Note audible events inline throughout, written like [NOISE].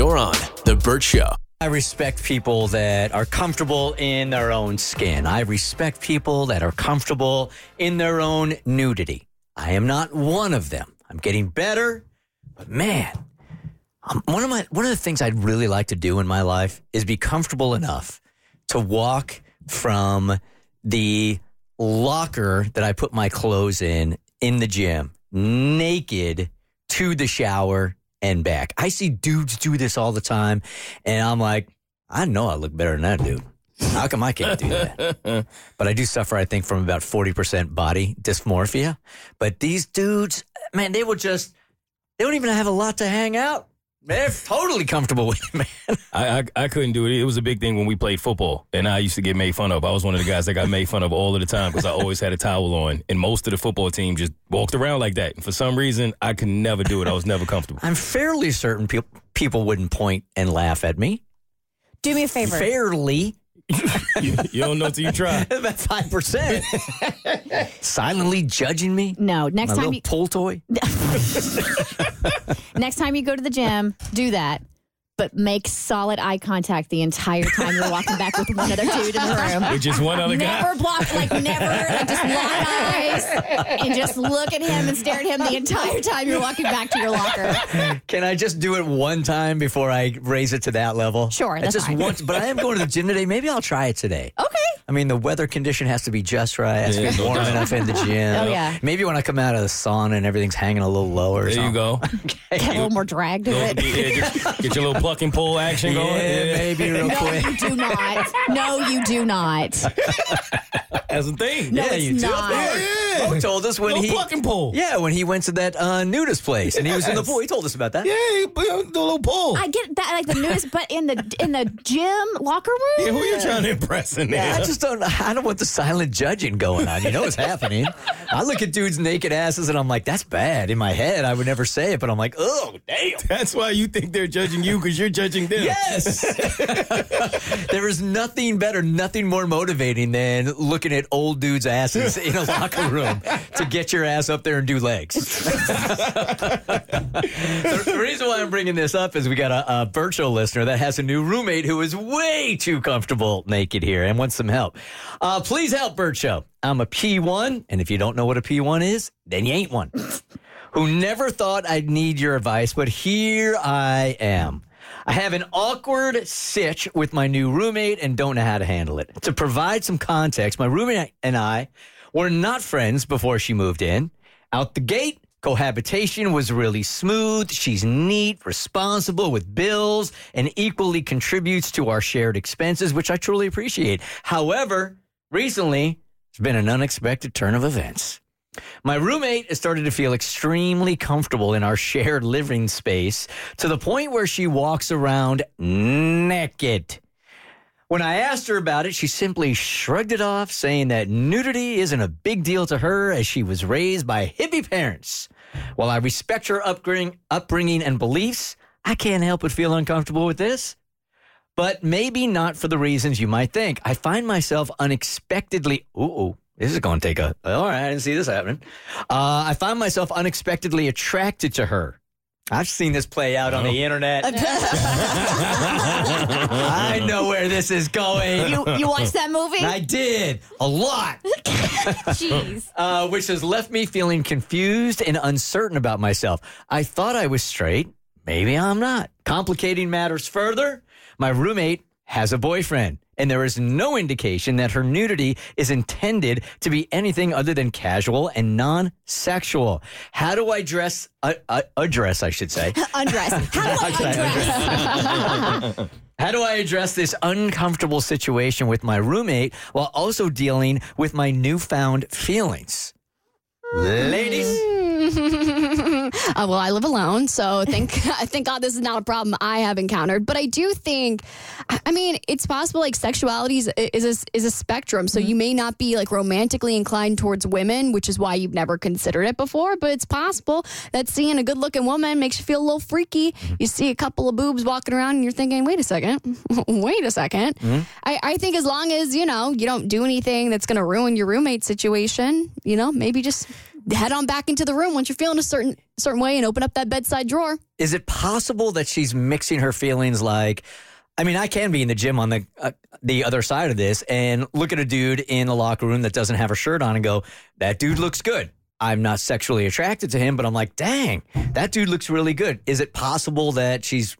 You're on The Bert Show. I respect people that are comfortable in their own skin. I respect people that are comfortable in their own nudity. I am not one of them. I'm getting better, but man, um, one of my one of the things I'd really like to do in my life is be comfortable enough to walk from the locker that I put my clothes in in the gym naked to the shower and back. I see dudes do this all the time, and I'm like, I know I look better than that dude. How come I can't do that? [LAUGHS] but I do suffer, I think, from about 40% body dysmorphia. But these dudes, man, they will just, they don't even have a lot to hang out. They're totally comfortable with it, man. [LAUGHS] I, I I couldn't do it. It was a big thing when we played football, and I used to get made fun of. I was one of the guys that got made fun of all of the time because I always had a towel on, and most of the football team just walked around like that. And for some reason, I could never do it. I was never comfortable. I'm fairly certain pe- people wouldn't point and laugh at me. Do me a favor. Fairly. [LAUGHS] you, you don't know till you try. [LAUGHS] About 5%. [LAUGHS] Silently judging me. No, next My time you pull toy. next time you go to the gym, do that. But make solid eye contact the entire time you're walking back with one other dude in the room. With just one other guy. Never block, like never, like just lock eyes and just look at him and stare at him the entire time you're walking back to your locker. Can I just do it one time before I raise it to that level? Sure, It's that's just fine. once, but I am going to the gym today. Maybe I'll try it today. Okay. I mean, the weather condition has to be just right. It has to Yeah, be warm enough in the [LAUGHS] gym. Oh, yeah. Maybe when I come out of the sauna and everything's hanging a little lower. or There you something. go. [LAUGHS] Get a little more drag to Go- it. yeah, just get your little [LAUGHS] pluck and pull action going. Yeah, maybe real No, quick. you do not. No, you do not. [LAUGHS] That's a thing. No, yeah, it's you do. Not. Bo told us when Little he pluck and pull. Yeah, when he went to that uh, nudist place and he was in the Yes. pool. He told us about that. Yeah, you put a little pull. I get that, like the newest, but in the in the gym locker room. yeah, who you trying to impress in there? I just don't. I don't want the silent judging going on. You know what's happening. [LAUGHS] I look at dudes' naked asses and I'm like, that's bad. In my head, I would never say it, but I'm like, oh, damn. That's why you think they're judging you because you're judging them. Yes. [LAUGHS] there is nothing better, nothing more motivating than looking at old dudes' asses in a locker room [LAUGHS] to get your ass up there and do legs. [LAUGHS] the, the reason why I'm bringing this up is we got a, a virtual listener that has a new roommate who is way too comfortable naked here and wants some help. Uh, please help, Bert Show. I'm a P1, and if you don't know what a P1 is, then you ain't one. [LAUGHS] who never thought I'd need your advice, but here I am. I have an awkward sitch with my new roommate and don't know how to handle it. To provide some context, my roommate and I were not friends before she moved in. Out the gate, cohabitation was really smooth. She's neat, responsible with bills, and equally contributes to our shared expenses, which I truly appreciate. However, recently, there's been an unexpected turn of events. My roommate has started to feel extremely comfortable in our shared living space to the point where she walks around naked. When I asked her about it, she simply shrugged it off, saying that nudity isn't a big deal to her as she was raised by hippie parents. While I respect her upbringing, upbringing and beliefs, I can't help but feel uncomfortable with this. But maybe not for the reasons you might think. I find myself unexpectedly. Ooh, this is going to take a. All right, I didn't see this happening. Uh, I find myself unexpectedly attracted to her. I've seen this play out on the internet. I know where this is going. You you watched that movie? I did a lot, [LAUGHS] Jeez. [LAUGHS] uh, which has left me feeling confused and uncertain about myself. I thought I was straight. Maybe I'm not. Complicating matters further, my roommate has a boyfriend, and there is no indication that her nudity is intended to be anything other than casual and non sexual. How do I dress, uh, uh, address, I should say? [LAUGHS] Undress. How do I How [LAUGHS] undress? [LAUGHS] How do I address this uncomfortable situation with my roommate while also dealing with my newfound feelings? Ladies, uh, well, I live alone, so thank [LAUGHS] [LAUGHS] thank God this is not a problem I have encountered. But I do think, I mean, it's possible like sexuality is is a, is a spectrum. So you mm-hmm. may not be like romantically inclined towards women, which is why you've never considered it before. But it's possible that seeing a good looking woman makes you feel a little freaky. Mm-hmm. You see a couple of boobs walking around, and you're thinking, wait a second, [LAUGHS] wait a 2nd mm-hmm. I, I think as long as you know you don't do anything that's going to ruin your roommate situation, you know, maybe just head on back into the room once you're feeling a certain certain way and open up that bedside drawer. is it possible that she's mixing her feelings like I mean, I can be in the gym on the uh, the other side of this and look at a dude in the locker room that doesn't have a shirt on and go, "That dude looks good." I'm not sexually attracted to him, but I'm like, "Dang, that dude looks really good." Is it possible that she's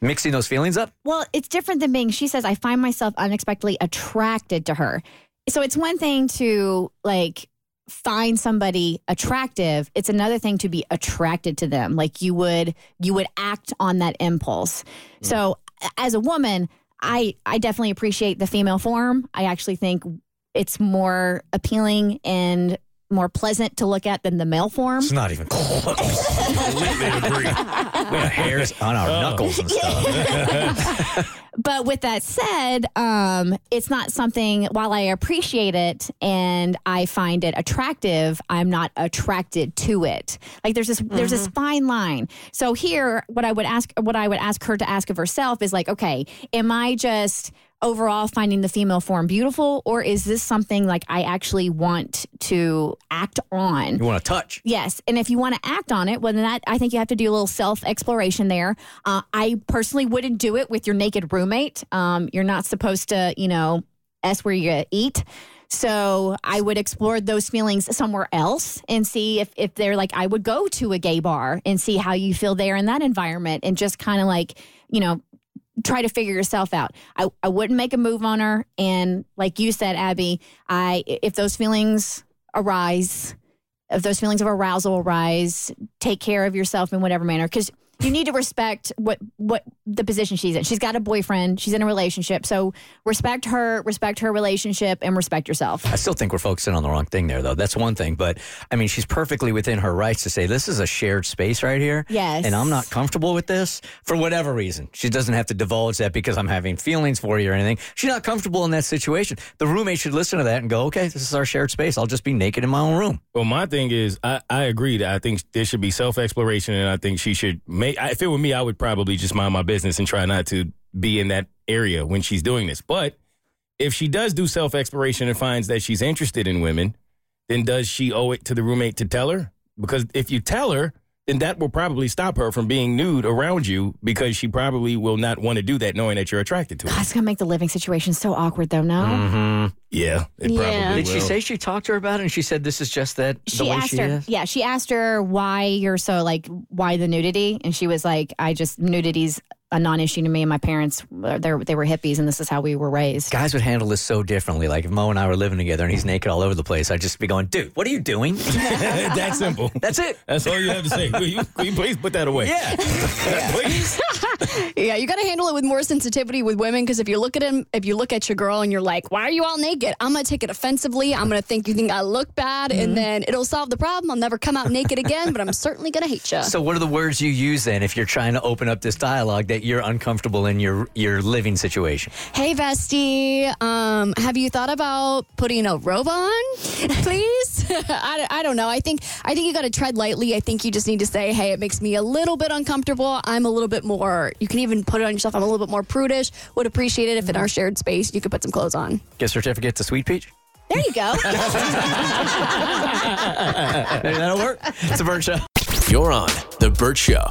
mixing those feelings up? Well, it's different than being, she says, I find myself unexpectedly attracted to her. So it's one thing to like find somebody attractive. It's another thing to be attracted to them. Like you would, you would act on that impulse. So mm. as a woman, I, I definitely appreciate the female form. I actually think it's more appealing and more pleasant to look at than the male form. It's not even close. [LAUGHS] Completely agree. we have hairs on our knuckles and stuff. [LAUGHS] But with that said, um, it's not something, while I appreciate it and I find it attractive, I'm not attracted to it. Like there's this, there's this fine line. So here, what I would ask, what I would ask her to ask of herself is like, okay, am I just overall finding the female form beautiful or is this something like I actually want to act on? You want to touch? Yes, and if you want to act on it, well, then that I think you have to do a little self exploration there. Uh, I personally wouldn't do it with your naked roommate. Um, you're not supposed to, you know, s where you eat. So I would explore those feelings somewhere else and see if if they're like I would go to a gay bar and see how you feel there in that environment and just kind of like you know try to figure yourself out. I, I wouldn't make a move on her. And like you said, Abby, I if those feelings arise, if those feelings of arousal arise, take care of yourself in whatever manner. Because you need to respect what what the position she's in. She's got a boyfriend. She's in a relationship. So respect her, respect her relationship, and respect yourself. I still think we're focusing on the wrong thing there, though. That's one thing. But I mean, she's perfectly within her rights to say, this is a shared space right here. Yes. And I'm not comfortable with this for whatever reason. She doesn't have to divulge that because I'm having feelings for you or anything. She's not comfortable in that situation. The roommate should listen to that and go, okay, this is our shared space. I'll just be naked in my own room. Well, my thing is, I, I agree that I think there should be self exploration, and I think she should make. If it were me, I would probably just mind my business and try not to be in that area when she's doing this. But if she does do self exploration and finds that she's interested in women, then does she owe it to the roommate to tell her? Because if you tell her, then that will probably stop her from being nude around you because she probably will not want to do that knowing that you're attracted to her. That's gonna make the living situation so awkward, though. No. Mm-hmm. Yeah, it Yeah. probably Did she will. say she talked to her about it and she said this is just that the she way asked she her is? yeah she asked her why you're so like why the nudity and she was like i just nudity's a non-issue to me and my parents they they were hippies and this is how we were raised Guys would handle this so differently. Like if Mo and I were living together and he's naked all over the place, I'd just be going, dude, what are you doing? [LAUGHS] [LAUGHS] that simple. That's it. That's all you have to say. [LAUGHS] Will you, will you please put that away? Yeah. please. Yeah, you got to handle it with more sensitivity with women because if you look at him, if you look at your girl and you're like, "Why are you all naked?" I'm gonna take it offensively. I'm gonna think you think I look bad, and then it'll solve the problem. I'll never come out naked again, but I'm certainly gonna hate you. So, what are the words you use then if you're trying to open up this dialogue that you're uncomfortable in your your living situation? Hey, Vesty, um, have you thought about putting a robe on, [LAUGHS] please? [LAUGHS] I, I don't know. I think I think you got to tread lightly. I think you just need to say, "Hey, it makes me a little bit uncomfortable. I'm a little bit more." You can even put it on yourself. I'm a little bit more prudish. Would appreciate it if in our shared space you could put some clothes on. Gift certificate to Sweet Peach? there you go [LAUGHS] Maybe that'll work. It's a bird show. You're on The Bert Show.